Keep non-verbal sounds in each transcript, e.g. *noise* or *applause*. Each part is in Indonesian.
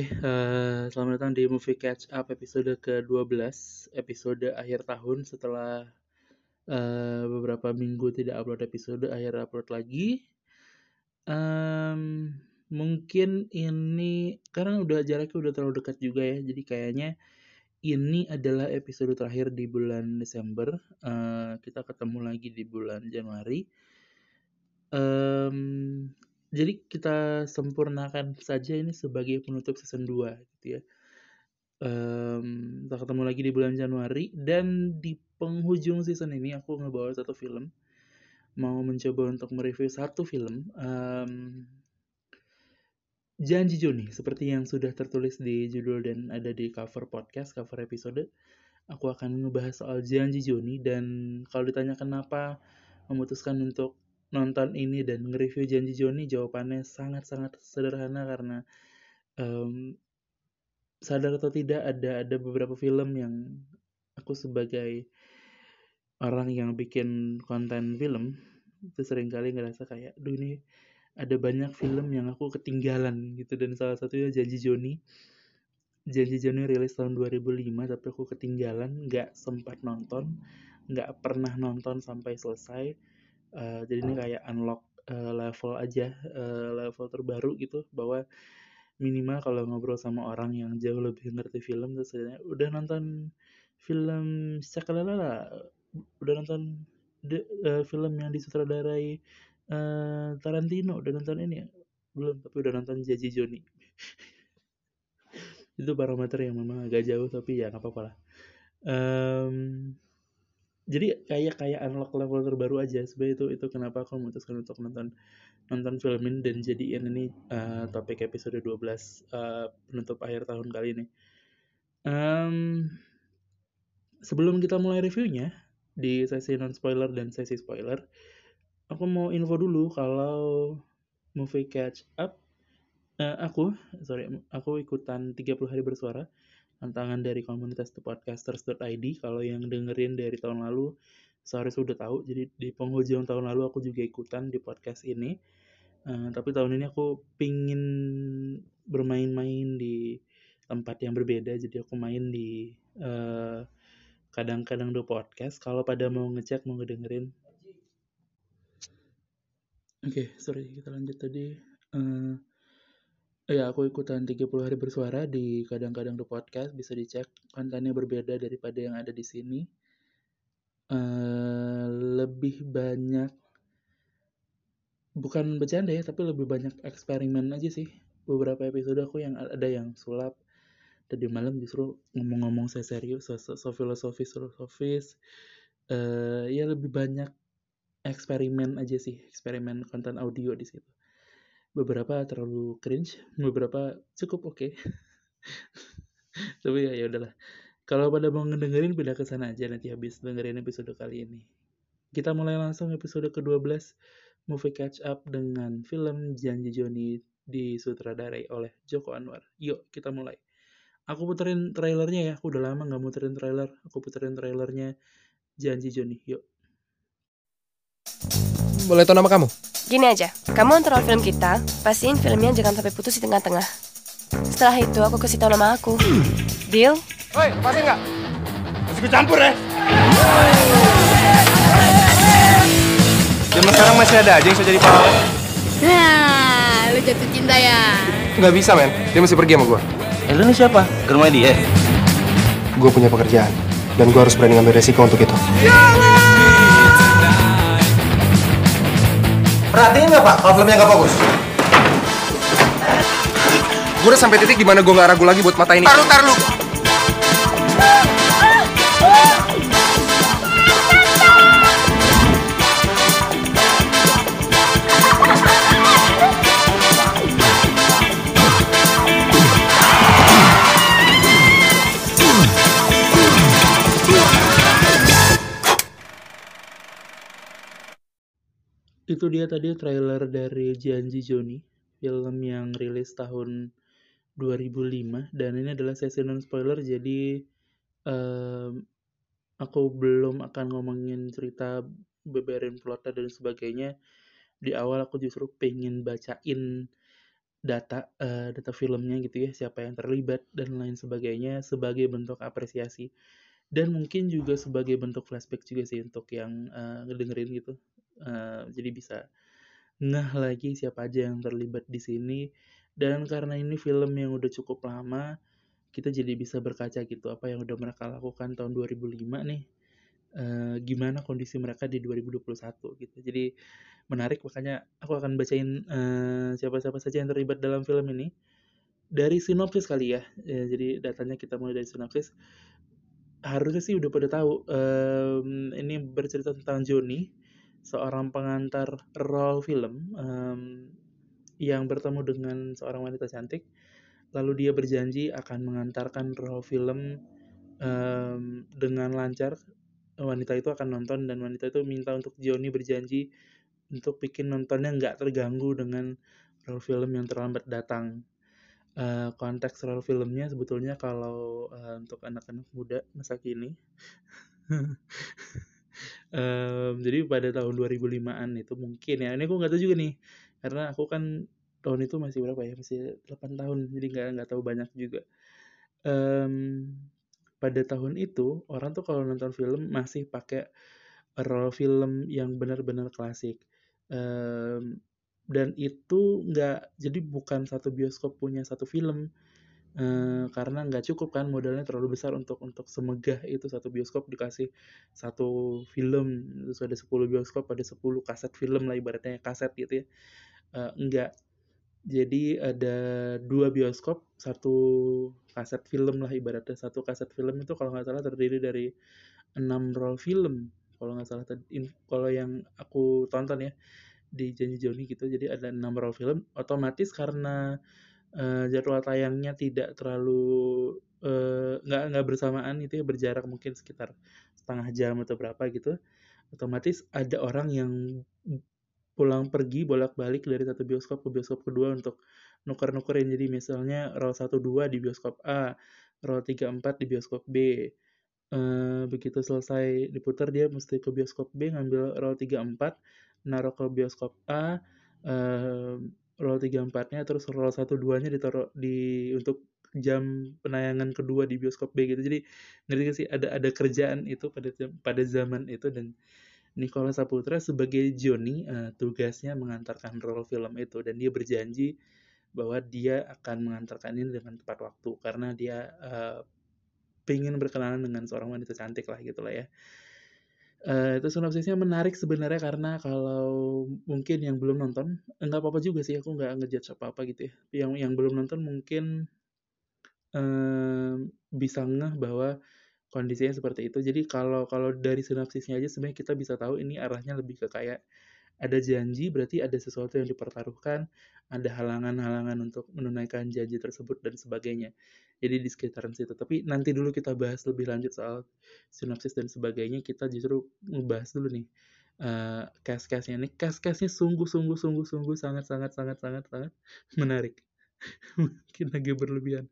Hai, eh, selamat datang di Movie Catch Up episode ke-12, episode akhir tahun setelah eh, beberapa minggu tidak upload episode, akhir upload lagi. Em, mungkin ini karena udah jaraknya udah terlalu dekat juga ya, jadi kayaknya ini adalah episode terakhir di bulan Desember. Eh, kita ketemu lagi di bulan Januari. Em, jadi kita sempurnakan saja ini sebagai penutup season 2 gitu ya. Um, kita ketemu lagi di bulan Januari dan di penghujung season ini aku ngebawa satu film mau mencoba untuk mereview satu film um, Janji Joni seperti yang sudah tertulis di judul dan ada di cover podcast cover episode aku akan ngebahas soal Janji Joni dan kalau ditanya kenapa memutuskan untuk nonton ini dan nge-review Janji Joni jawabannya sangat-sangat sederhana karena um, sadar atau tidak ada ada beberapa film yang aku sebagai orang yang bikin konten film itu sering kali ngerasa kayak duh ini ada banyak film yang aku ketinggalan gitu. Dan salah satunya Janji Joni. Janji Joni rilis tahun 2005 tapi aku ketinggalan nggak sempat nonton nggak pernah nonton sampai selesai uh, jadi ini kayak unlock uh, level aja uh, level terbaru gitu bahwa minimal kalau ngobrol sama orang yang jauh lebih ngerti film terus udah nonton film Cakalala udah nonton de, uh, film yang disutradarai uh, Tarantino? Udah nonton ini? Ya? belum tapi udah nonton Jaji Joni *laughs* itu barometer yang memang agak jauh tapi ya nggak apa-apa lah. Um, jadi kayak kayak unlock level terbaru aja. Sebenarnya itu itu kenapa aku memutuskan untuk nonton nonton film ini dan jadiin ini uh, topik episode 12 uh, penutup akhir tahun kali ini. Um, sebelum kita mulai reviewnya di sesi non spoiler dan sesi spoiler aku mau info dulu kalau movie catch up uh, aku sorry aku ikutan 30 hari bersuara tantangan dari komunitas thepodcasters.id kalau yang dengerin dari tahun lalu seharusnya sudah tahu. Jadi di penghujung tahun lalu aku juga ikutan di podcast ini. Uh, tapi tahun ini aku pingin bermain-main di tempat yang berbeda. Jadi aku main di kadang kadang-kadang the podcast. Kalau pada mau ngecek mau ngedengerin. Oke okay, sorry kita lanjut tadi. Uh, Ya, aku ikutan 30 hari bersuara di kadang-kadang the podcast bisa dicek kontennya berbeda daripada yang ada di sini. Uh, lebih banyak bukan bercanda ya, tapi lebih banyak eksperimen aja sih. Beberapa episode aku yang ada yang sulap. Tadi malam justru ngomong-ngomong saya serius, so, so, so filosofis, filosofis. Uh, ya lebih banyak eksperimen aja sih, eksperimen konten audio di situ beberapa terlalu cringe beberapa cukup oke. Okay. tapi ya ya udahlah. Kalau pada mau ngedengerin pindah ke sana aja nanti habis dengerin episode kali ini. Kita mulai langsung episode ke-12 movie catch up dengan film Janji Joni disutradarai oleh Joko Anwar. Yuk kita mulai. Aku puterin trailernya ya. Aku udah lama nggak muterin trailer. Aku puterin trailernya Janji Joni. Yuk boleh tahu nama kamu Gini aja, kamu antar film kita, pastiin filmnya jangan sampai putus di tengah-tengah. Setelah itu aku kasih tahu nama aku. Deal? Woi, lepasin nggak? Masih kecampur ya? Zaman sekarang masih ada aja yang bisa jadi pahlawan. Nah, lu jatuh cinta ya? Nggak bisa, men. Dia mesti pergi sama gue. Eh, lu ini siapa? Ke rumah dia? Gue punya pekerjaan. Dan gue harus berani ngambil resiko untuk itu. Jangan! Perhatiin nggak pak kalau filmnya nggak fokus? Gue udah sampai titik di mana gue nggak ragu lagi buat mata ini. Taruh, taruh. Itu dia tadi trailer dari Janji Joni film yang rilis tahun 2005 dan ini adalah sesi non spoiler jadi um, aku belum akan ngomongin cerita beberin plotnya dan sebagainya. Di awal aku justru pengen bacain data uh, data filmnya gitu ya siapa yang terlibat dan lain sebagainya sebagai bentuk apresiasi. Dan mungkin juga sebagai bentuk flashback juga sih untuk yang uh, ngedengerin gitu uh, jadi bisa ngeh lagi siapa aja yang terlibat di sini. Dan karena ini film yang udah cukup lama kita jadi bisa berkaca gitu apa yang udah mereka lakukan tahun 2005 nih. Uh, gimana kondisi mereka di 2021 gitu. Jadi menarik makanya aku akan bacain uh, siapa-siapa saja yang terlibat dalam film ini. Dari sinopsis kali ya, ya jadi datanya kita mulai dari sinopsis. Harusnya sih udah pada tahu um, ini bercerita tentang Joni seorang pengantar role film um, yang bertemu dengan seorang wanita cantik lalu dia berjanji akan mengantarkan role film um, dengan lancar wanita itu akan nonton dan wanita itu minta untuk Joni berjanji untuk bikin nontonnya nggak terganggu dengan role film yang terlambat datang. Uh, konteks role filmnya sebetulnya kalau uh, untuk anak-anak muda masa kini. *laughs* um, jadi pada tahun 2005-an itu mungkin ya. Ini aku nggak tahu juga nih. Karena aku kan tahun itu masih berapa ya? Masih 8 tahun. Jadi nggak nggak tahu banyak juga. Um, pada tahun itu orang tuh kalau nonton film masih pakai role film yang benar-benar klasik um, dan itu nggak jadi bukan satu bioskop punya satu film uh, karena nggak cukup kan modalnya terlalu besar untuk untuk semegah itu satu bioskop dikasih satu film terus ada 10 bioskop ada 10 kaset film lah ibaratnya kaset gitu ya. Uh, enggak jadi ada dua bioskop satu kaset film lah ibaratnya satu kaset film itu kalau nggak salah terdiri dari enam roll film kalau nggak salah kalau yang aku tonton ya di Janji Joni gitu. Jadi ada enam roll film otomatis karena uh, jadwal tayangnya tidak terlalu nggak uh, nggak bersamaan itu ya berjarak mungkin sekitar setengah jam atau berapa gitu otomatis ada orang yang pulang pergi bolak-balik dari satu bioskop ke bioskop kedua untuk nuker-nukerin. Jadi misalnya roll 1 2 di bioskop A roll 3 4 di bioskop B uh, begitu selesai diputar dia mesti ke bioskop B ngambil roll 3 4 naruh ke bioskop A uh, roll 3 4-nya terus roll 1 2-nya ditaruh di untuk jam penayangan kedua di bioskop B gitu. Jadi ngerti gak sih ada ada kerjaan itu pada pada zaman itu dan Nicholas Saputra sebagai Johnny uh, tugasnya mengantarkan roll film itu dan dia berjanji bahwa dia akan mengantarkan ini dengan tepat waktu karena dia uh, pengen berkenalan dengan seorang wanita cantik lah gitu lah ya. Uh, itu sinopsisnya menarik sebenarnya karena kalau mungkin yang belum nonton enggak apa-apa juga sih aku nggak ngejudge apa-apa gitu ya. Yang yang belum nonton mungkin uh, bisa ngeh bahwa kondisinya seperti itu. Jadi kalau kalau dari sinopsisnya aja sebenarnya kita bisa tahu ini arahnya lebih ke kayak ada janji berarti ada sesuatu yang dipertaruhkan, ada halangan-halangan untuk menunaikan janji tersebut dan sebagainya. Jadi di sekitaran situ. Tapi nanti dulu kita bahas lebih lanjut soal sinopsis dan sebagainya. Kita justru ngebahas dulu nih uh, cast-castnya. Ini cast-castnya sungguh-sungguh sungguh-sungguh sangat-sangat sangat-sangat sangat menarik. *laughs* Mungkin agak berlebihan.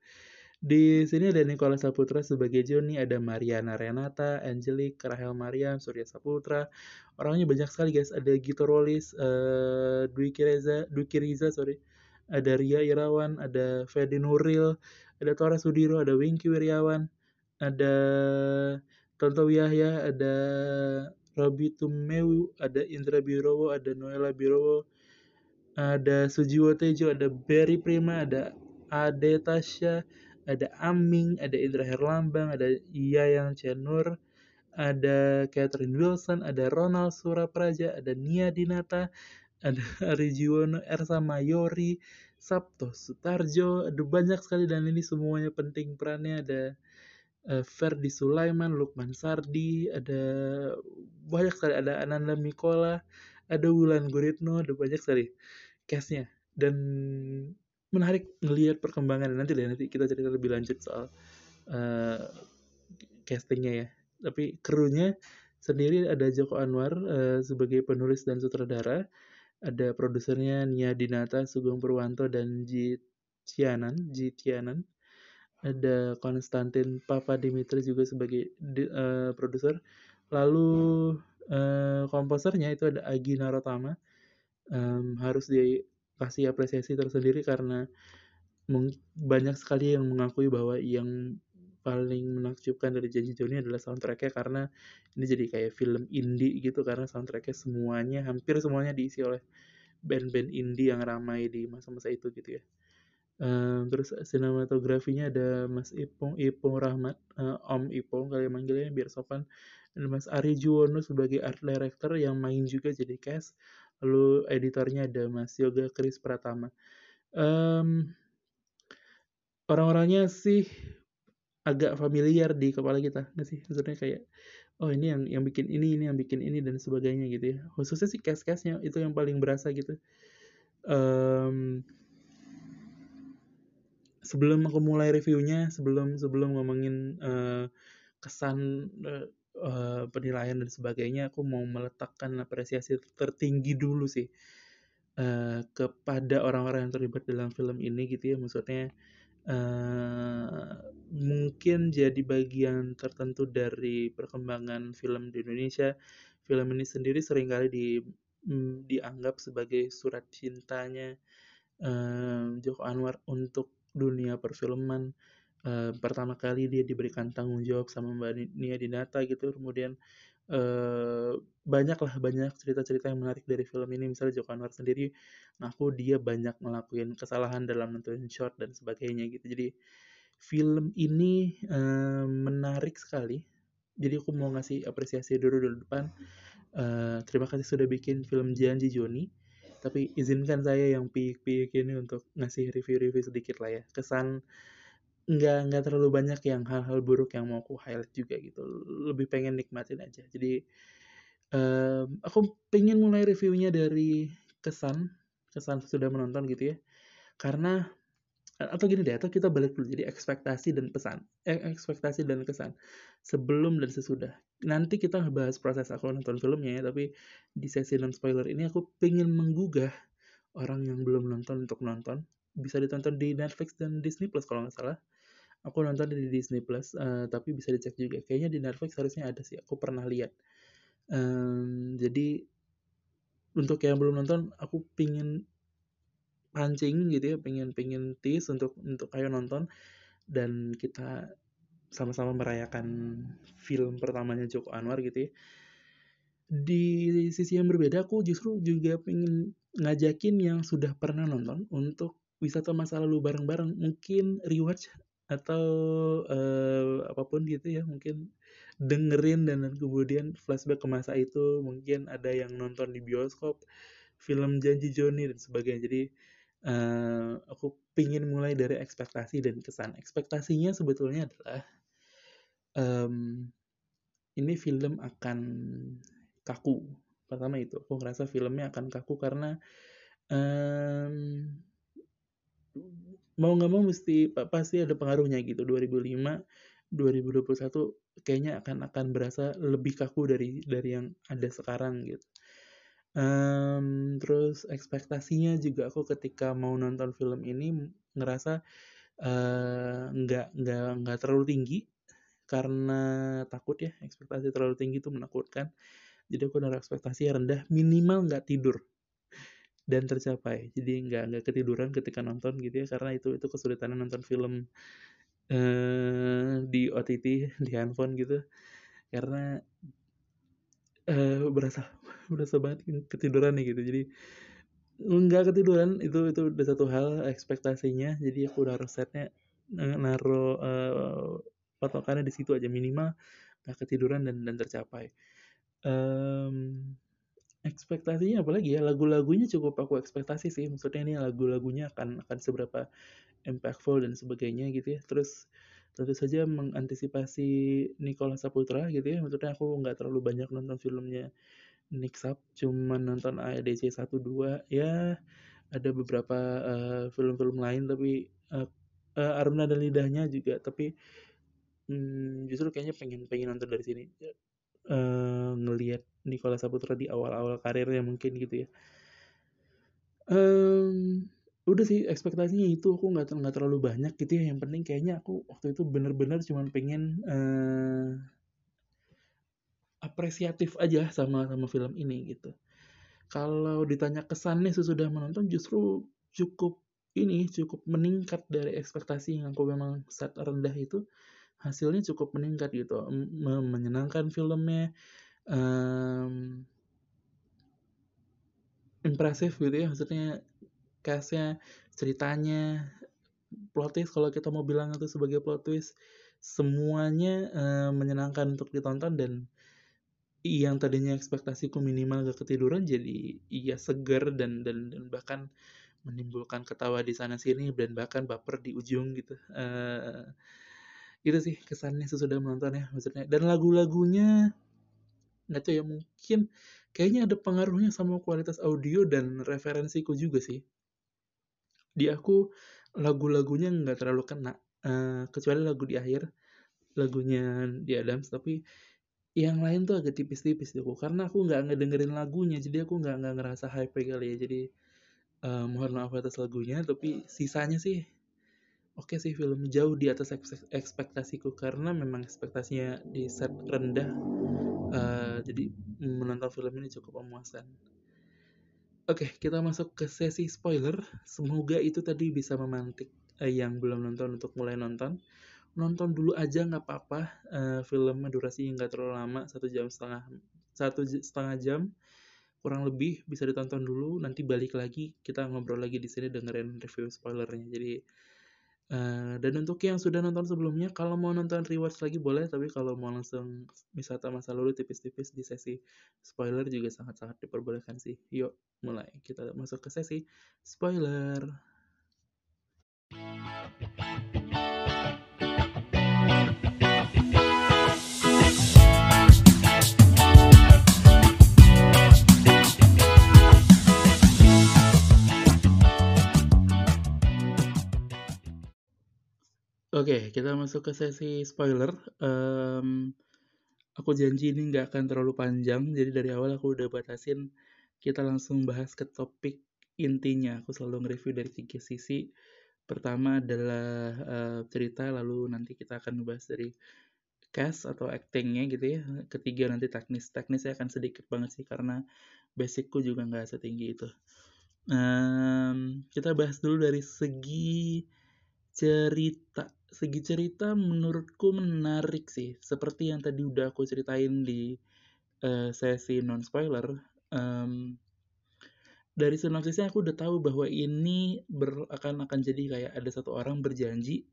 Di sini ada Nicholas Saputra sebagai Joni, ada Mariana Renata, Angelique, Rahel Mariam, Surya Saputra. Orangnya banyak sekali guys. Ada Gito Rolis, uh, Dwi Kiriza, Dwi Kiriza, sorry. Ada Ria Irawan, ada Fedi Nuril, ada Tora Sudiro, ada Wingky Wiryawan, ada Tonto Yahya, ada Robi Tumeu, ada Indra Birowo, ada Noela Birowo, ada Sujiwo Tejo, ada Berry Prima, ada Ade Tasya, ada Aming, ada Indra Herlambang, ada Yayang Cenur, ada Catherine Wilson, ada Ronald Surapraja, ada Nia Dinata, ada *laughs* Ari Jiwono, Ersa Mayori, Sabto Sutarjo, ada banyak sekali dan ini semuanya penting perannya. Ada uh, Ferdi Sulaiman, Lukman Sardi, ada banyak sekali. Ada Ananda Mikola, ada Wulan Guritno, ada banyak sekali castnya. Dan menarik ngelihat perkembangan. Nanti deh nanti kita cerita lebih lanjut soal uh, castingnya ya. Tapi krunya sendiri ada Joko Anwar uh, sebagai penulis dan sutradara. Ada produsernya Nia Dinata Sugeng Purwanto dan Ji Tianan Ji Tianan. Ada Konstantin Papa Dimitri juga sebagai uh, produser. Lalu uh, komposernya itu ada Agi Narotama. Um, harus di kasih apresiasi tersendiri karena banyak sekali yang mengakui bahwa yang paling menakjubkan dari Janji Joni adalah soundtracknya karena ini jadi kayak film indie gitu karena soundtracknya semuanya hampir semuanya diisi oleh band-band indie yang ramai di masa-masa itu gitu ya. Ehm, terus sinematografinya ada Mas Ipong Ipong Rahmat, eh, Om Ipong kali manggilnya biar sopan. Dan Mas Ari Juwono sebagai art director yang main juga jadi cast. Lalu editornya ada Mas Yoga Kris Pratama. Em, orang-orangnya sih agak familiar di kepala kita nggak sih? Maksudnya kayak oh ini yang yang bikin ini ini yang bikin ini dan sebagainya gitu ya. Khususnya sih cast-castnya itu yang paling berasa gitu. Em, sebelum aku mulai reviewnya sebelum sebelum ngomongin eh, kesan eh, eh, penilaian dan sebagainya aku mau meletakkan apresiasi tertinggi dulu sih eh, kepada orang-orang yang terlibat dalam film ini gitu ya. Maksudnya eh, mungkin jadi bagian tertentu dari perkembangan film di Indonesia. Film ini sendiri sering kali di mm, dianggap sebagai surat cintanya eh, Joko Anwar untuk dunia perfilman Eh, pertama kali dia diberikan tanggung jawab sama Mbak Ni- Nia Dinata gitu. Kemudian eh banyak lah banyak cerita-cerita yang menarik dari film ini. Misalnya Joko Anwar sendiri ngaku dia banyak ngelakuin kesalahan dalam nentuin shot dan sebagainya gitu. Jadi film ini eh, menarik sekali. Jadi aku mau ngasih apresiasi dulu dulu depan. Eh, terima kasih sudah bikin film Janji Joni. Tapi izinkan saya yang piik-piik ini untuk ngasih review-review sedikit lah ya. Kesan nggak nggak terlalu banyak yang hal-hal buruk yang mau aku highlight juga gitu. Lebih pengen nikmatin aja. Jadi em, aku pengen mulai reviewnya dari kesan kesan sudah menonton gitu ya. Karena atau gini deh atau kita balik dulu. Jadi ekspektasi dan pesan eh, ekspektasi dan kesan sebelum dan sesudah. Nanti kita ngebahas proses aku nonton filmnya ya tapi di sesi non spoiler ini aku pengen menggugah orang yang belum nonton untuk nonton. Bisa ditonton di Netflix dan Disney Plus kalau nggak salah aku nonton di Disney Plus eh, tapi bisa dicek juga. Kayaknya di Netflix harusnya ada sih aku pernah lihat. Em, jadi untuk yang belum nonton aku pingin pancing gitu ya pengen pengen tease untuk untuk ayo nonton. Dan kita sama-sama merayakan film pertamanya Joko Anwar gitu ya. Di sisi yang berbeda aku justru juga pengen ngajakin yang sudah pernah nonton untuk wisata masa lalu bareng-bareng. Mungkin rewatch atau eh, apa pun gitu ya mungkin dengerin dan kemudian flashback ke masa itu mungkin ada yang nonton di bioskop film Janji Joni dan sebagainya. Jadi eh, aku pingin mulai dari ekspektasi dan kesan. Ekspektasinya sebetulnya adalah em, ini film akan kaku. Pertama itu aku ngerasa filmnya akan kaku karena em, mau nggak mau mesti pa- pasti ada pengaruhnya gitu. 2005 2021 kayaknya akan akan berasa lebih kaku dari dari yang ada sekarang gitu. Em, terus ekspektasinya juga aku ketika mau nonton film ini ngerasa eh, nggak nggak nggak terlalu tinggi. Karena takut ya ekspektasi terlalu tinggi itu menakutkan. Jadi aku naruh ekspektasi rendah minimal nggak tidur dan tercapai. Jadi nggak nggak ketiduran ketika nonton gitu ya karena itu itu kesulitan nonton film eh di OTT *laughs* di handphone gitu. Karena eh berasa *laughs* berasa banget ketiduran nih gitu. Jadi nggak ketiduran itu itu udah satu hal ekspektasinya. Jadi aku naruh setnya eh, naruh eh, patokannya di situ aja minimal nggak ketiduran dan dan tercapai. Em, ekspektasinya apalagi ya lagu-lagunya cukup aku ekspektasi sih. Maksudnya ini lagu-lagunya akan akan seberapa impactful dan sebagainya gitu ya. Terus tentu saja mengantisipasi Nicholas Saputra gitu ya. Maksudnya aku nggak terlalu banyak nonton filmnya Nick Sap cuma nonton AEDC 1 2 ya ada beberapa eh, film-film lain tapi eh, eh, Aruna dan Lidahnya juga. Tapi hmm, justru kayaknya pengen pengen nonton dari sini. Eh ngelihat Nicholas Saputra di awal-awal karirnya mungkin gitu ya. Em, udah sih ekspektasinya itu aku nggak nggak terlalu banyak gitu ya. Yang penting kayaknya aku waktu itu bener-bener cuman pengen eh apresiatif aja sama sama film ini gitu. Kalau ditanya kesannya sesudah menonton justru cukup ini cukup meningkat dari ekspektasi yang aku memang set rendah itu hasilnya cukup meningkat gitu. Menyenangkan filmnya um, impresif gitu ya maksudnya castnya ceritanya plot twist kalau kita mau bilang itu sebagai plot twist semuanya uh, menyenangkan untuk ditonton dan yang tadinya ekspektasiku minimal gak ketiduran jadi iya seger dan dan, dan bahkan menimbulkan ketawa di sana sini dan bahkan baper di ujung gitu. Uh, itu sih kesannya sesudah menonton ya maksudnya. Dan lagu-lagunya nggak tahu ya mungkin kayaknya ada pengaruhnya sama kualitas audio dan referensiku juga sih. Di aku lagu-lagunya nggak terlalu kena uh, kecuali lagu di akhir lagunya di Adams tapi yang lain tuh agak tipis-tipis deh karena aku nggak ngedengerin lagunya jadi aku nggak nggak ngerasa hype kali ya jadi uh, mohon maaf atas lagunya tapi sisanya sih oke okay sih film jauh di atas ekspektasiku karena memang ekspektasinya di set rendah uh, jadi menonton film ini cukup memuaskan. Oke okay, kita masuk ke sesi spoiler. Semoga itu tadi bisa memantik uh, yang belum nonton untuk mulai nonton. Nonton dulu aja nggak apa-apa. Uh, filmnya durasinya nggak terlalu lama satu jam setengah satu setengah jam. Kurang lebih bisa ditonton dulu nanti balik lagi kita ngobrol lagi di sini dengerin review spoilernya. Jadi uh, dan untuk yang sudah nonton sebelumnya kalau mau nonton rewatch lagi boleh tapi kalau mau langsung wisata masa lalu tipis-tipis di sesi spoiler juga sangat-sangat diperbolehkan sih. Yuk mulai. Kita masuk ke sesi spoiler kita masuk ke sesi spoiler. Um, aku janji ini nggak akan terlalu panjang, jadi dari awal aku udah batasin kita langsung bahas ke topik intinya. Aku selalu nge-review dari tiga sisi. Pertama adalah uh, cerita, lalu nanti kita akan bahas dari cast atau actingnya gitu ya. Ketiga nanti teknis. Teknisnya akan sedikit banget sih karena basicku juga nggak setinggi itu. Um, kita bahas dulu dari segi cerita segi cerita menurutku menarik sih. Seperti yang tadi udah aku ceritain di uh, sesi non spoiler um, dari sinopsisnya aku udah tahu bahwa ini ber, akan akan jadi kayak ada satu orang berjanji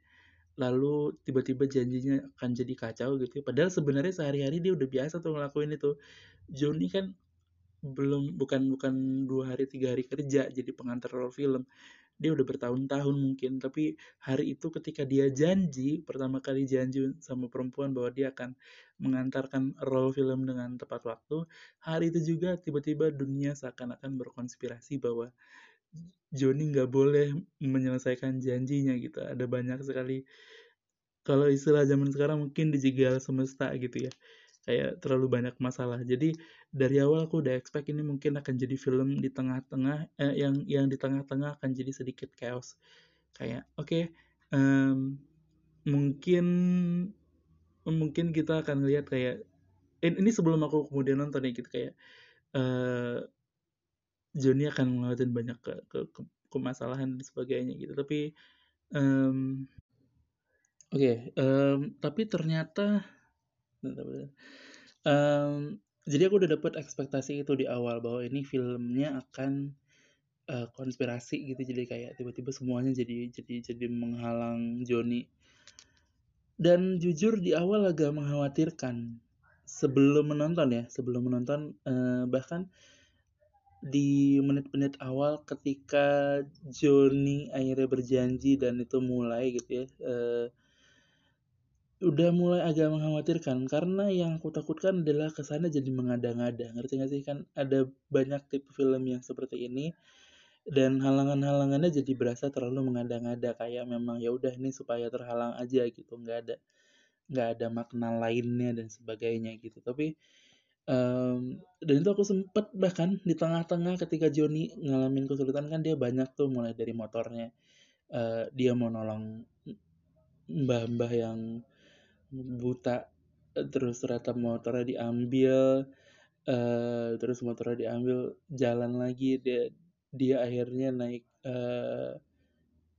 lalu tiba-tiba janjinya akan jadi kacau gitu. Padahal sebenarnya sehari-hari dia udah biasa tuh ngelakuin itu. Joni kan belum bukan bukan dua hari tiga hari kerja jadi pengantar film dia udah bertahun-tahun mungkin tapi hari itu ketika dia janji pertama kali janji sama perempuan bahwa dia akan mengantarkan role film dengan tepat waktu hari itu juga tiba-tiba dunia seakan-akan berkonspirasi bahwa Joni nggak boleh menyelesaikan janjinya gitu. Ada banyak sekali kalau istilah zaman sekarang mungkin dijegal semesta gitu ya kayak terlalu banyak masalah. Jadi dari awal aku udah expect ini mungkin akan jadi film di tengah-tengah eh, yang yang di tengah-tengah akan jadi sedikit chaos. Kayak oke okay, um, mungkin mungkin kita akan lihat kayak ini sebelum aku kemudian nonton ya gitu kayak uh, Johnny akan mengalami banyak ke, ke, ke kemasalahan dan sebagainya gitu. Tapi um, oke okay, um, tapi ternyata um, jadi aku udah dapet ekspektasi itu di awal bahwa ini filmnya akan uh, konspirasi gitu. Jadi kayak tiba-tiba semuanya jadi jadi jadi menghalang Joni. Dan jujur di awal agak mengkhawatirkan sebelum menonton ya sebelum menonton uh, bahkan di menit-menit awal ketika Joni akhirnya berjanji dan itu mulai gitu ya uh, udah mulai agak mengkhawatirkan karena yang aku takutkan adalah ke sana jadi mengada-ngada ngerti gak sih? Kan ada banyak tipe film yang seperti ini dan halangan-halangannya jadi berasa terlalu mengada-ngada kayak memang ya udah ini supaya terhalang aja gitu. Nggak ada nggak ada makna lainnya dan sebagainya gitu. Tapi um, dan itu aku sempet bahkan di tengah-tengah ketika Joni ngalamin kesulitan kan dia banyak tuh mulai dari motornya uh, dia mau nolong mbah-mbah yang buta terus ternyata motornya diambil eh terus motornya diambil jalan lagi dia dia akhirnya naik eh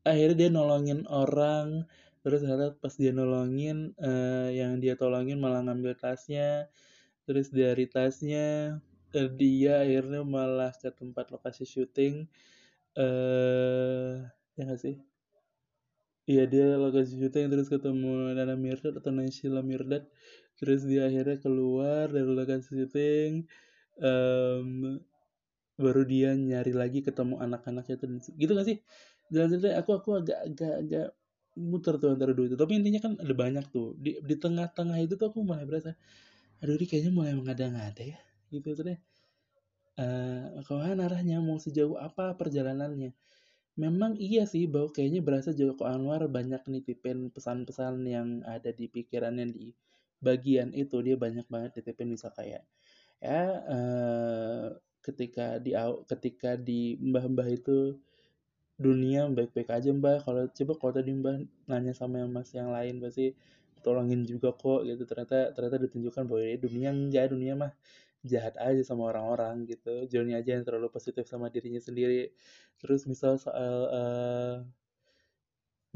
akhirnya dia nolongin orang terus ternyata pas dia nolongin eh, yang dia tolongin malah ngambil tasnya terus dari tasnya eh, dia akhirnya malah ke tempat lokasi syuting eh ya nggak sih Iya dia lokasi syuting terus ketemu Nana Mirdad atau Naysila Mirdad. Terus dia akhirnya keluar dari lokasi syuting em, baru dia nyari lagi ketemu anak-anaknya tuh gitu gak sih? Jalan ceritanya aku aku agak agak agak muter tuh antara dua itu. Tapi intinya kan ada banyak tuh. Di di tengah-tengah itu tuh aku mulai berasa aduh ini kayaknya mulai mengada-ngada ya. Gitu tuh deh eh ke mana arahnya? Mau sejauh apa perjalanannya memang iya sih bahwa kayaknya berasa Joko Anwar banyak nitipin pesan-pesan yang ada di pikirannya di bagian itu. Dia banyak banget nitipin bisa kayak ya eh, ketika di ketika di mbah-mbah itu dunia baik-baik aja mbah. Kalau coba kalau tadi mbah nanya sama yang mas yang lain pasti tolongin juga kok gitu. Ternyata ternyata ditunjukkan bahwa ya dunia enggak dunia mah jahat aja sama orang-orang gitu. Johnny aja yang terlalu positif sama dirinya sendiri. Terus misal soal eh,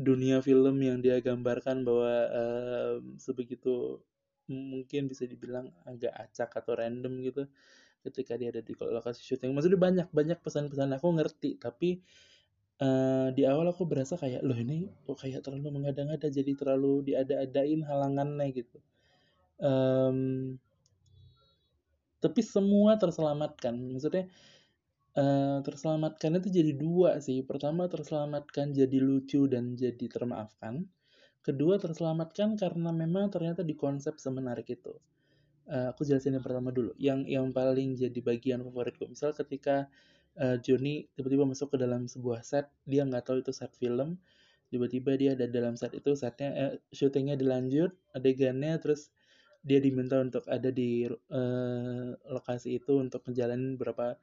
dunia film yang dia gambarkan bahwa em, sebegitu mungkin bisa dibilang agak acak atau random gitu ketika dia ada di lokasi syuting. Maksudnya banyak banyak pesan-pesan aku ngerti tapi eh, di awal aku berasa kayak loh ini kok kayak terlalu mengada-ngada jadi terlalu diada-adain halangannya gitu. Em, tapi semua terselamatkan. Maksudnya eh, terselamatkan itu jadi dua sih. Pertama terselamatkan jadi lucu dan jadi termaafkan. Kedua terselamatkan karena memang ternyata di konsep semenarik itu. Eh, aku jelasin yang pertama dulu. Yang yang paling jadi bagian favoritku. Misal ketika eh, Johnny tiba-tiba masuk ke dalam sebuah set dia nggak tahu itu set film. Tiba-tiba dia ada dalam set itu setnya eh, syutingnya dilanjut adegannya terus dia diminta untuk ada di eh, lokasi itu untuk menjalani beberapa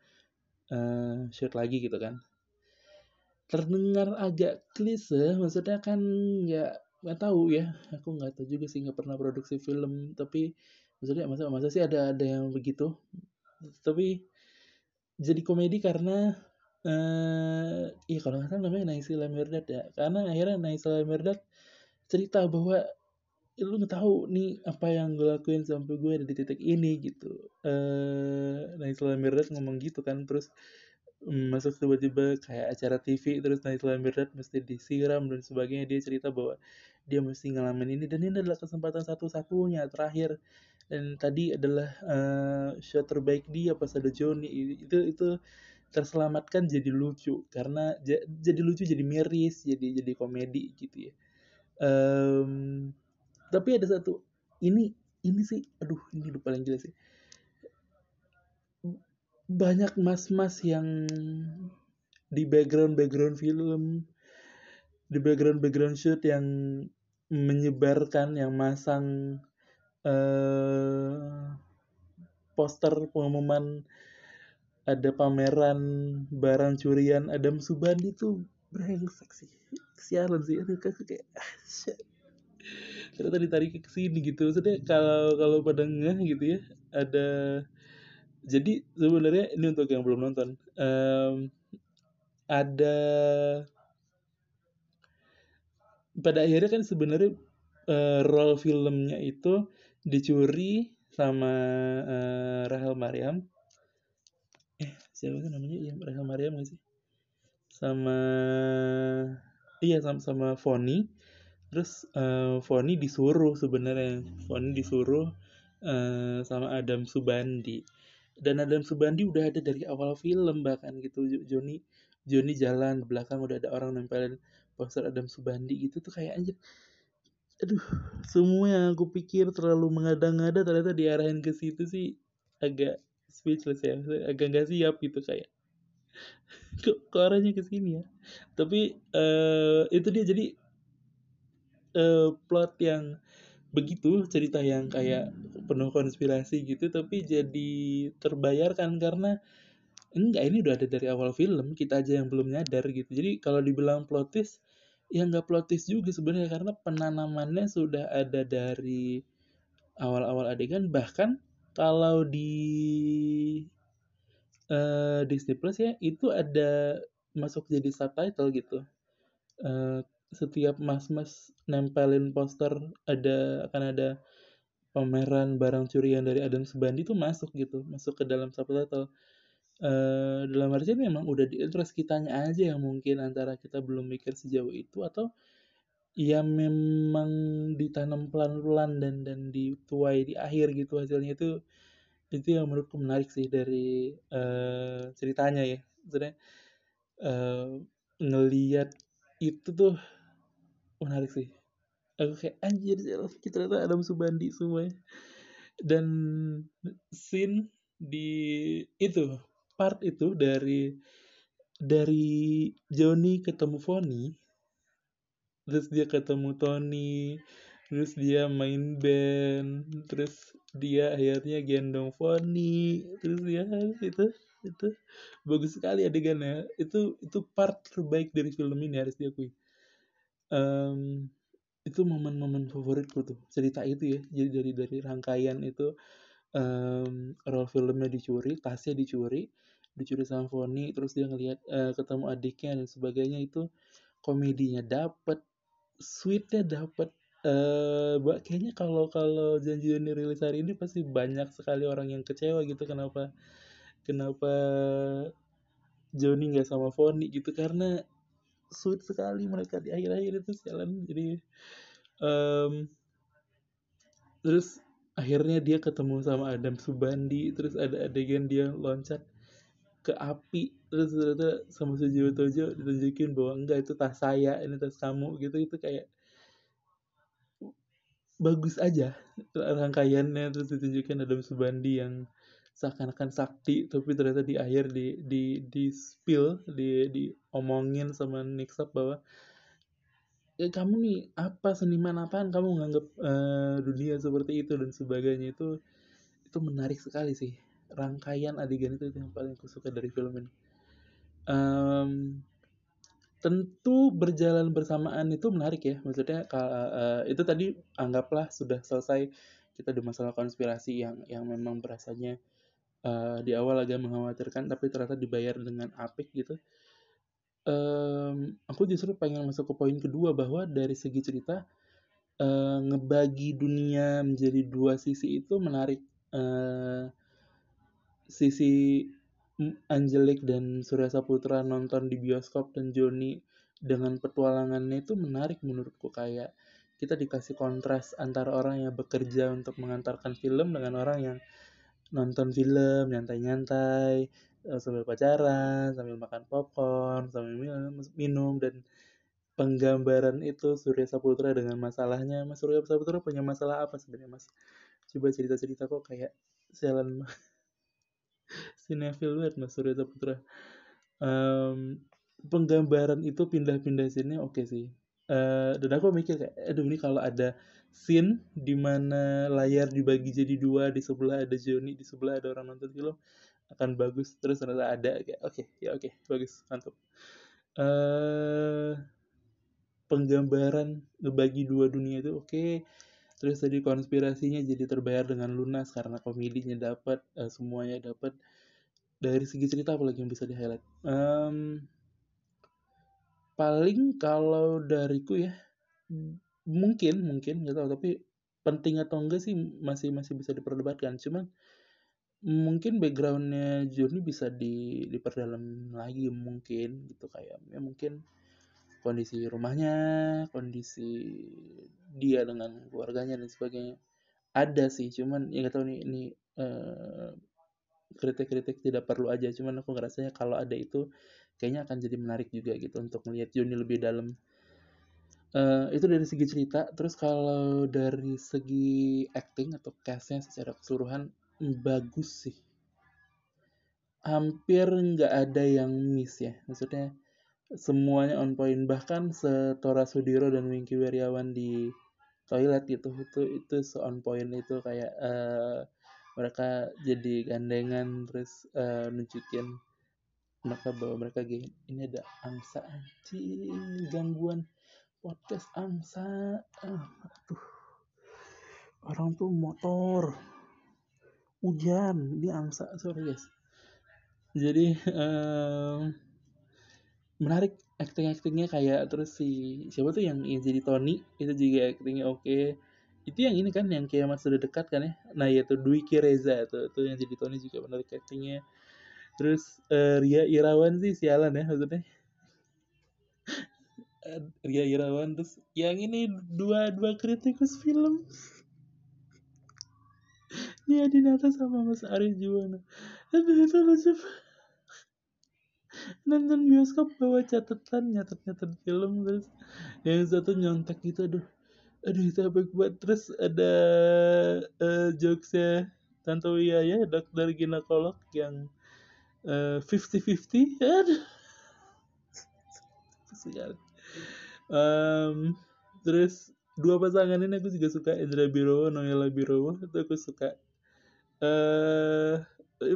eh, shoot lagi gitu kan. Terdengar agak klise maksudnya kan ya nggak tahu ya. Aku nggak tahu juga sih nggak pernah produksi film tapi maksudnya masa masa sih ada ada yang begitu. Tapi jadi komedi karena eh iya kalau nggak salah namanya Naysila Mirdad ya. Karena akhirnya Naysila Mirdad cerita bahwa "Eh, lu nggak tahu nih apa yang gue lakuin sampai gue ada di titik ini gitu. Eh Naysila Mirdad ngomong gitu kan terus mm, masuk tiba-tiba kayak acara TV terus Naysila Mirdad mesti disiram dan sebagainya dia cerita bahwa dia mesti ngalamin ini dan ini adalah kesempatan satu-satunya terakhir dan tadi adalah eh, shot terbaik dia pas ada Johnny. I- itu itu terselamatkan jadi lucu karena ja- jadi lucu jadi miris jadi jadi komedi gitu ya. Em, tapi ada satu ini ini sih aduh ini udah paling gila sih. Banyak mas-mas yang di background background film di background background shoot yang menyebarkan yang masang eh poster pengumuman ada pameran barang curian Adam Subandi tuh brengsek sih. Sialan sih. Aduh kayak ah, shit. Ternyata ditarik ke sini gitu. Maksudnya kalau kalau pada ngeh gitu ya ada jadi sebenarnya ini untuk yang belum nonton. Em, ada pada akhirnya kan sebenarnya eh, role filmnya itu dicuri sama eh, Rahel Mariam eh siapa sih namanya? Iya Rahel Mariam gak sih? Sama iya sama sama Foni terus eh, Foni disuruh sebenarnya. Foni disuruh eh, sama Adam Subandi. Dan Adam Subandi udah ada dari awal film bahkan gitu. Jo- Joni Joni jalan di belakang udah ada orang nempelin poster Adam Subandi gitu. Tuh kayak anjir. Aduh semua yang aku pikir terlalu mengada-ngada ternyata diarahin ke situ sih agak speechless ya. Agak nggak siap gitu kayak. *laughs* Kok, kok arahnya ke sini ya? Tapi eh itu dia. Jadi eh, plot yang begitu cerita yang kayak penuh konspirasi gitu tapi jadi terbayarkan karena enggak ini udah ada dari awal film kita aja yang belum nyadar gitu. Jadi kalau dibilang plot twist ya nggak plot twist juga sebenarnya karena penanamannya sudah ada dari awal-awal adegan. Bahkan kalau di eh, Disney Plus ya itu ada masuk jadi subtitle gitu. Eh, setiap mas-mas nempelin poster ada akan ada pameran barang curian dari Adam Subandi itu masuk gitu masuk ke dalam subtitle. Eh dalam artian memang udah di terus kitanya aja yang mungkin antara kita belum mikir sejauh itu atau ya memang ditanam pelan-pelan dan dan dituai di akhir gitu hasilnya itu itu yang menurutku menarik sih dari eh, ceritanya ya. Sebenarnya eh, ngeliat itu tuh menarik sih. Aku kayak anjir ternyata Adam Subandi semuanya dan scene di itu part itu dari dari Johnny ketemu Foni terus dia ketemu Tony terus dia main band terus dia akhirnya gendong Foni terus dia itu itu bagus sekali adegannya. Itu itu part terbaik dari film ini harus diakui Em, itu momen-momen favoritku tuh cerita itu ya. Jadi dari dari rangkaian itu em, roll filmnya dicuri tasnya dicuri dicuri sama Foni terus dia ngelihat eh, ketemu adiknya dan sebagainya itu komedinya dapet sweetnya dapet. Eh Mbak, kayaknya kalau kalau janji Joni rilis hari ini pasti banyak sekali orang yang kecewa gitu kenapa kenapa Joni nggak sama Foni gitu. Karena sweet sekali mereka di akhir-akhir itu jalan. Jadi em, terus akhirnya dia ketemu sama Adam Subandi terus ada adegan dia loncat ke api terus ternyata sama Sujiwo Tojo ditunjukin bahwa enggak itu tas saya ini tas kamu gitu. Itu kayak bagus aja rangkaiannya. Terus ditunjukkan Adam Subandi yang seakan-akan sakti tapi ternyata di akhir di di di spill di diomongin sama Nixap bahwa ya kamu nih apa seniman apaan? Kamu nganggap eh, dunia seperti itu dan sebagainya. Itu itu menarik sekali sih. Rangkaian adegan itu, yang paling aku suka dari film ini. Em, tentu berjalan bersamaan itu menarik ya. Maksudnya eh, itu tadi anggaplah sudah selesai kita di masalah konspirasi yang yang memang berasanya eh, di awal agak mengkhawatirkan tapi ternyata dibayar dengan apik gitu. Em, aku justru pengen masuk ke poin kedua bahwa dari segi cerita eh, ngebagi dunia menjadi dua sisi itu menarik. Eh, sisi Angelic dan Surya Saputra nonton di bioskop dan Joni dengan petualangannya itu menarik menurutku. Kayak kita dikasih kontras antara orang yang bekerja untuk mengantarkan film dengan orang yang nonton film nyantai-nyantai eh, sambil pacaran sambil makan popcorn sambil minum, dan penggambaran itu Surya Saputra dengan masalahnya. Mas Surya Saputra punya masalah apa sebenarnya Mas? Coba cerita-cerita kok kayak jalan *laughs* sinetron banget Mas Surya Saputra. Em, penggambaran itu pindah-pindah sini oke sih. Eh, dan aku mikir kayak aduh ini kalau ada scene di mana layar dibagi jadi dua di sebelah ada Joni di sebelah ada orang nonton film akan bagus terus ternyata ada kayak oke ya oke bagus mantap. Eh penggambaran ngebagi dua dunia itu oke terus tadi konspirasinya jadi terbayar dengan lunas karena komedinya dapat eh, semuanya dapat. Dari segi cerita apalagi yang bisa di highlight Em, paling kalau dariku ya mungkin mungkin nggak tahu tapi penting atau enggak sih masih masih bisa diperdebatkan. Cuman mungkin backgroundnya Johnny bisa di diperdalam lagi mungkin gitu. Kayak ya mungkin kondisi rumahnya kondisi dia dengan keluarganya dan sebagainya. Ada sih cuman ya nggak tahu nih ini eh, kritik-kritik tidak perlu aja. Cuman aku ngerasanya kalau ada itu kayaknya akan jadi menarik juga gitu untuk melihat Johnny lebih dalam Eh, itu dari segi cerita terus kalau dari segi acting atau castnya secara keseluruhan bagus sih. Hampir nggak ada yang miss ya maksudnya semuanya on point. Bahkan setora Sudiro dan Wingky Weriawan di toilet gitu itu itu se on point itu kayak eh, mereka jadi gandengan terus eh, nunjukin mereka bahwa mereka gay ini ada angsa anjing gangguan podcast angsa. Ah, aduh. Orang tuh motor. Hujan ini angsa sorry guys. Jadi em, menarik acting actingnya kayak terus si siapa tuh yang, yang jadi Tony itu juga actingnya oke. Itu yang ini kan yang kiamat sudah dekat kan ya? Nah ya tuh Dwiki Reza tuh tuh yang jadi Tony juga menarik actingnya terus eh, Ria Irawan sih sialan ya maksudnya Ria Irawan terus yang ini dua dua kritikus film. Nia Dinata sama Mas Ari Juwana aduh itu lucu nonton bioskop bawa catatan nyatet nyatet film terus yang satu nyontek gitu aduh. Aduh itu apa buat terus ada eh, jokesnya Tante Wia ya dokter ginekolog yang eh, 50-50 aduh Em, terus dua pasangan ini aku juga suka Indra Birowo Noela Birowo. Itu aku suka. Eh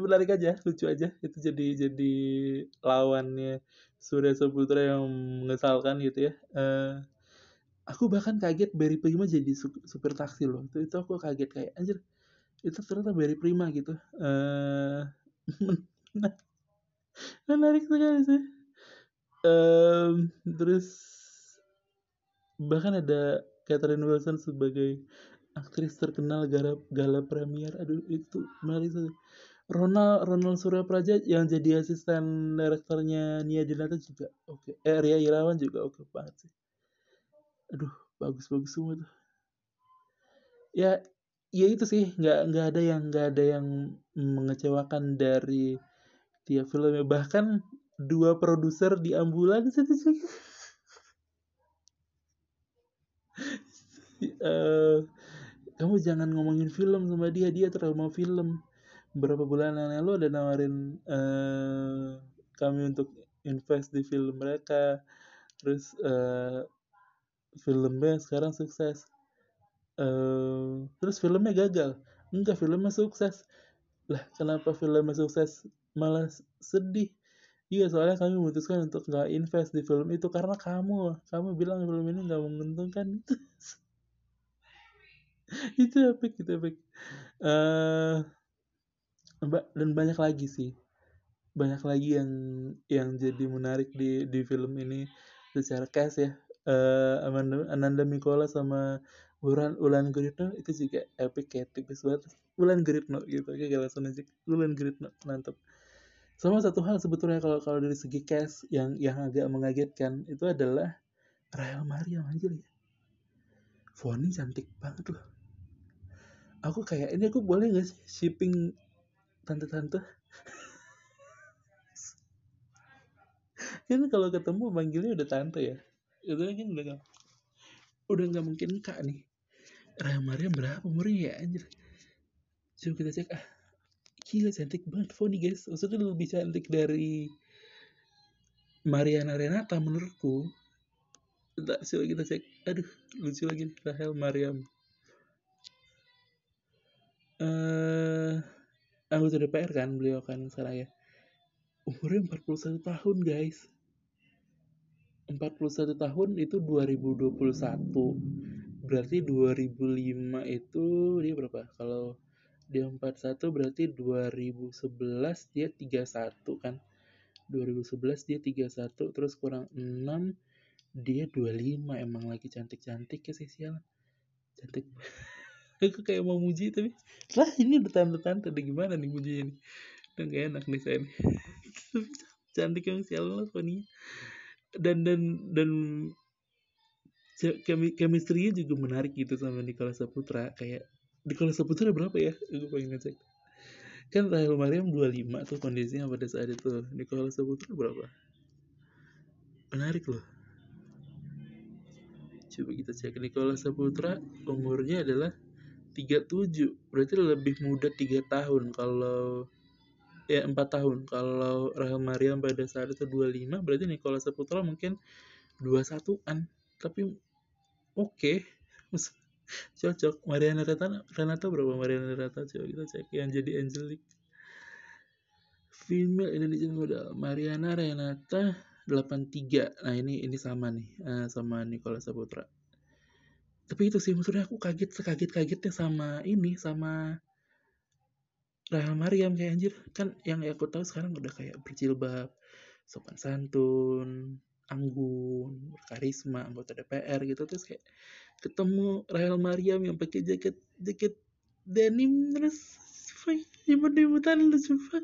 menarik aja lucu aja. Itu jadi jadi lawannya Surya Saputra yang mengesalkan gitu ya. Eh aku bahkan kaget Barry Prima jadi su- supir taksi loh. Itu itu aku kaget kayak anjir itu ternyata Barry Prima gitu. Eh *laughs* menarik sekali sih. Em, terus bahkan ada Catherine Wilson sebagai aktris terkenal gala, gala premier. Aduh itu menarik sekali Ronald Ronald Suryapraja yang jadi asisten direkturnya Nia Dinata juga oke. Eh Ria Irawan juga oke banget sih. Aduh bagus bagus semua tuh. Ya ya itu sih. Nggak nggak ada yang nggak ada yang mengecewakan dari tiap filmnya. Bahkan dua produser di ambulans itu juga Eh, kamu jangan ngomongin film sama dia dia trauma film. Beberapa bulan yang lalu ada nawarin eh, kami untuk invest di film mereka. Terus eh, filmnya sekarang sukses. Eh, terus filmnya gagal. Enggak filmnya sukses. Lah kenapa filmnya sukses? Malah sedih. Iya soalnya kami memutuskan untuk nggak invest di film itu karena kamu. Kamu bilang film ini nggak menguntungkan *laughs* *laughs* itu epic itu epic. Ba- dan banyak lagi sih. Banyak lagi yang yang jadi menarik di di film ini secara cast ya. Eh Amanda, Ananda Mikola sama Ulan Ulan Guritno itu juga epic kayak tipis banget. Ulan Guritno gitu kayak langsung aja Ulan Guritno mantap. Sama satu hal sebetulnya kalau kalau dari segi cast yang yang agak mengagetkan itu adalah Rahel Mariam anjir ya. Foni cantik banget loh aku kayak ini aku boleh gak shipping tante-tante? *laughs* Kan kalau ketemu manggilnya udah tante ya. Itu kan udah gak, udah nggak mungkin kak nih. Mariam berapa umurnya ya anjir? Coba kita cek ah gila cantik banget Foni guys. Maksudnya lebih cantik dari Mariana Renata menurutku. Bentar, coba kita cek. Aduh lucu lagi Rahel Mariam eh anggota DPR kan beliau kan sekarang ya. Umurnya 41 tahun guys. 41 tahun itu 2021 berarti 2005 itu dia berapa? Kalau dia 41 berarti 2011 dia 31 kan? 2011 dia 31 terus kurang 6 dia 25 emang lagi cantik-cantik ya sih sialan cantik aku kayak mau muji tapi lah ini udah tante-tante udah gimana nih mujinya nih udah gak enak nih saya nih *laughs* cantik yang sialan lah Foni dan dan dan chemi chemistry-nya juga menarik gitu sama Nicholas Saputra. Kayak Nicholas Saputra berapa ya? Aku pengen ngecek. Kan Rahel Mariam 25 tuh kondisinya pada saat itu. Nicholas Saputra berapa? Menarik loh. Coba kita cek. Nicholas Saputra umurnya adalah 37 berarti lebih muda 3 tahun kalau ya 4 tahun. Kalau Rahel Mariam pada saat itu 25 berarti Nicholas Saputra mungkin 21an tapi oke. *laughs* Cocok. Mariana Renata Renata berapa? Mariana Renata coba kita cek. Yang jadi Angelic female Indonesian model. Mariana Renata 83 nah ini ini sama nih eh, sama Nicholas Saputra tapi itu sih maksudnya aku kaget sekaget kagetnya sama ini sama Rahel Mariam kayak anjir. Kan yang aku tahu sekarang udah kayak berjilbab sopan santun anggun karisma anggota DPR gitu. Terus kayak ketemu Rahel Mariam yang pakai jaket jaket denim terus imut-imutan lu coba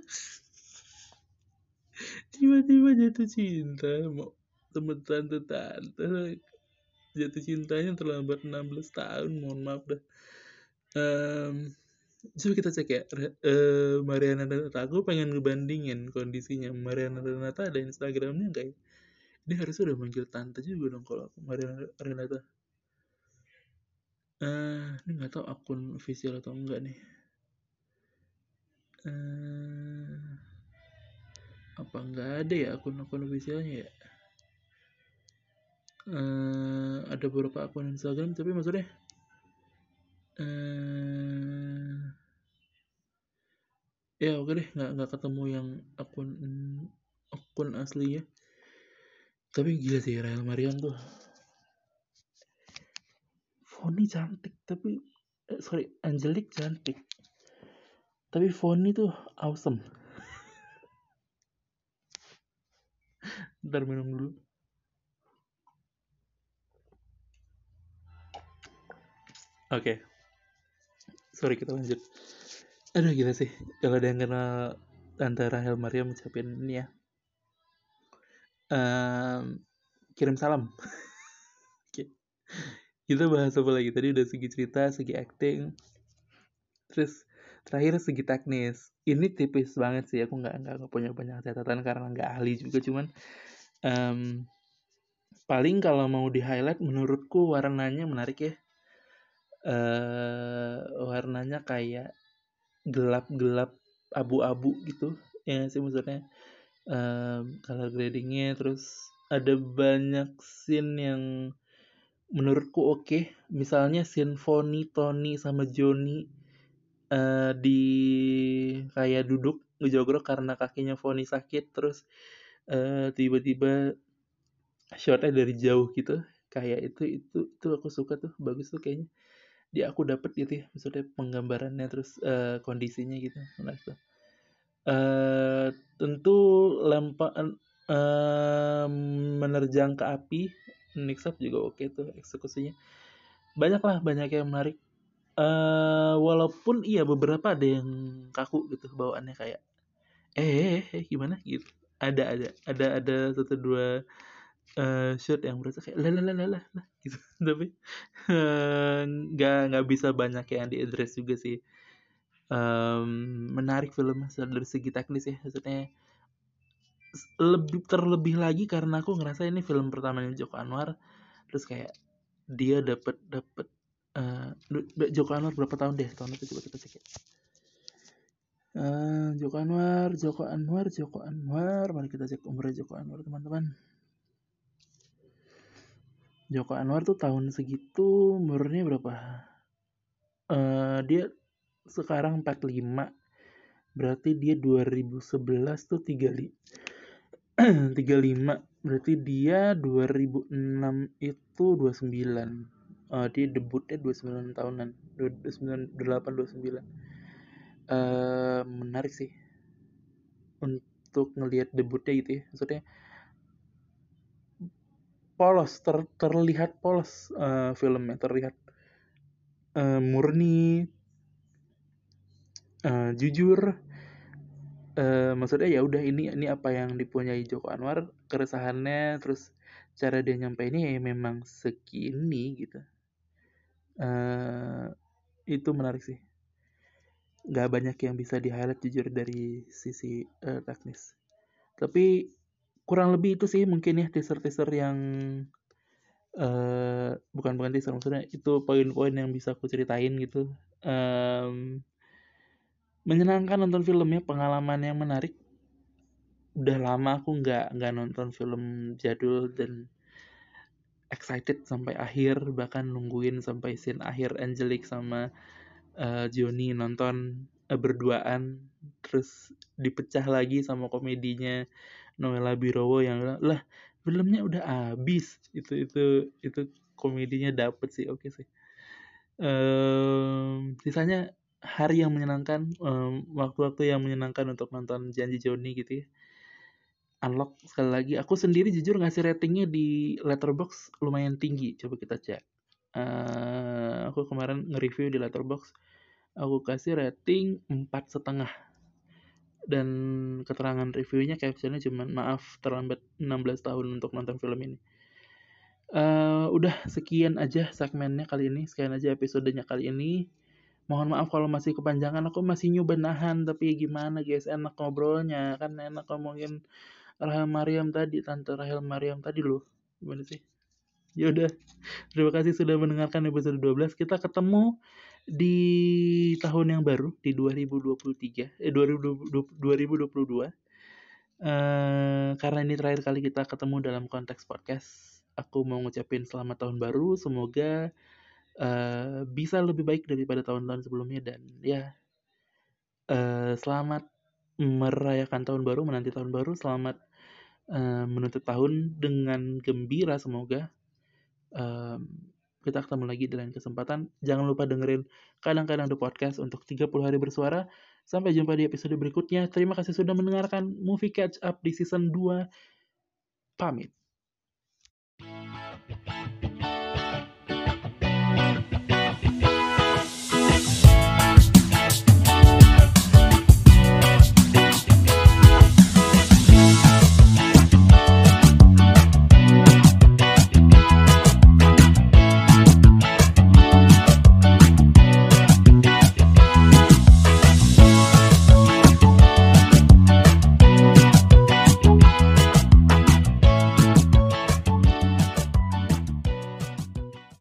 tiba-tiba jatuh cinta mau temen tante tante jatuh cintanya terlambat 16 tahun mohon maaf dah. Em, coba kita cek ya eh, Mariana Renata aku pengen ngebandingin kondisinya. Mariana Renata ada Instagramnya nggak ya? Dia harusnya udah manggil tante juga dong kalau Mariana Renata. Eh ini nggak tahu akun official atau enggak nih. Eh apa nggak ada ya akun-akun officialnya ya eh ada beberapa akun Instagram tapi maksudnya eh ya oke deh nggak nggak ketemu yang akun akun aslinya. Tapi gila sih Rahel Mariam tuh. Foni cantik tapi eh, sorry Angelique cantik. Tapi Foni tuh awesome. *laughs* Ntar minum dulu oke. Sorry kita lanjut. Aduh gila sih. Kalau ada yang kenal Tante Rahel Mariam ucapin ini ya. Em, kirim salam. *laughs* Oke. kita bahas apa lagi? Tadi udah segi cerita segi acting. Terus terakhir segi teknis. Ini tipis banget sih. Aku nggak nggak punya banyak catatan karena nggak ahli juga cuman em, paling kalau mau di highlight menurutku warnanya menarik ya eh warnanya kayak gelap-gelap abu-abu gitu. Ya sih maksudnya? Em, color gradingnya terus ada banyak scene yang menurutku oke. Misalnya scene Foni, Tony sama Joni eh di kayak duduk ngejogrok karena kakinya Foni sakit terus eh tiba-tiba shotnya dari jauh gitu. Kayak itu itu itu aku suka tuh. Bagus tuh kayaknya dia aku dapet gitu ya maksudnya penggambarannya terus eh, kondisinya gitu menarik tuh eh tentu lempar eh, menerjang ke api Nixap juga oke tuh eksekusinya. Banyak lah banyak yang menarik. Eh walaupun iya beberapa ada yang kaku gitu bawaannya kayak eh, eh, eh gimana? Gitu. Ada ada ada ada satu dua eh shot yang berasa kayak lah lah lah lah lah gitu. *laughs* Tapi eh, nggak nggak bisa banyak yang diadres juga sih. Em, menarik filmnya dari segi teknis ya maksudnya lebih terlebih lagi karena aku ngerasa ini film pertamanya Joko Anwar terus kayak dia dapat dapat eh, du- du- Joko Anwar berapa tahun deh? Tahun itu coba kita cek ya. Eh, Joko Anwar Joko Anwar Joko Anwar mari kita cek umurnya Joko Anwar teman-teman Joko Anwar tuh tahun segitu umurnya berapa? Eh dia sekarang 45 berarti dia 2011 tuh 35 35 *clears throat* berarti dia 2006 itu 29 Eh, dia debutnya 29 tahunan 29 28 29 eh menarik sih untuk ngelihat debutnya gitu ya. Maksudnya polos ter- terlihat polos eh, filmnya terlihat eh, murni eh, jujur eh, maksudnya ya udah ini ini apa yang dipunyai Joko Anwar keresahannya terus cara dia nyampeinnya ya memang segini gitu. Eh itu menarik sih. Nggak banyak yang bisa di highlight jujur dari sisi eh, teknis. Tapi kurang lebih itu sih mungkin ya teaser-teaser yang eh bukan bukan teaser maksudnya itu poin-poin yang bisa aku ceritain gitu. Em, menyenangkan nonton filmnya pengalaman yang menarik. Udah lama aku nggak nggak nonton film jadul dan excited sampai akhir bahkan nungguin sampai scene akhir Angelique sama eh, Johnny nonton eh, berduaan terus dipecah lagi sama komedinya Noella Birowo yang bilang, lah filmnya udah habis itu itu itu komedinya dapet sih oke sih Em, sisanya hari yang menyenangkan, em, waktu-waktu yang menyenangkan untuk nonton Janji Joni gitu ya. Unlock sekali lagi. Aku sendiri jujur ngasih ratingnya di Letterboxd lumayan tinggi. Coba kita cek. Eh, aku kemarin nge-review di Letterboxd. Aku kasih rating empat setengah. Dan keterangan reviewnya captionnya cuman maaf terlambat 16 tahun untuk nonton film ini. Eh, udah sekian aja segmennya kali ini, sekian aja episodenya kali ini. Mohon maaf kalau masih kepanjangan, aku masih nyoba nahan, tapi gimana guys, enak ngobrolnya, kan enak ngomongin Rahel Mariam tadi, Tante Rahel Mariam tadi loh. Gimana sih? Yaudah, terima kasih sudah mendengarkan episode 12. Kita ketemu di tahun yang baru, di 2023, eh 2020 2022. Eh, karena ini terakhir kali kita ketemu dalam konteks podcast, aku mau ngucapin selamat tahun baru. Semoga eh, bisa lebih baik daripada tahun-tahun sebelumnya dan ya eh, selamat merayakan tahun baru, menanti tahun baru, selamat eh, menutup tahun dengan gembira semoga. Em, kita ketemu lagi di lain kesempatan. Jangan lupa dengerin kadang-kadang The Podcast untuk 30 hari bersuara. Sampai jumpa di episode berikutnya. Terima kasih sudah mendengarkan Movie Catch Up di season 2. Pamit.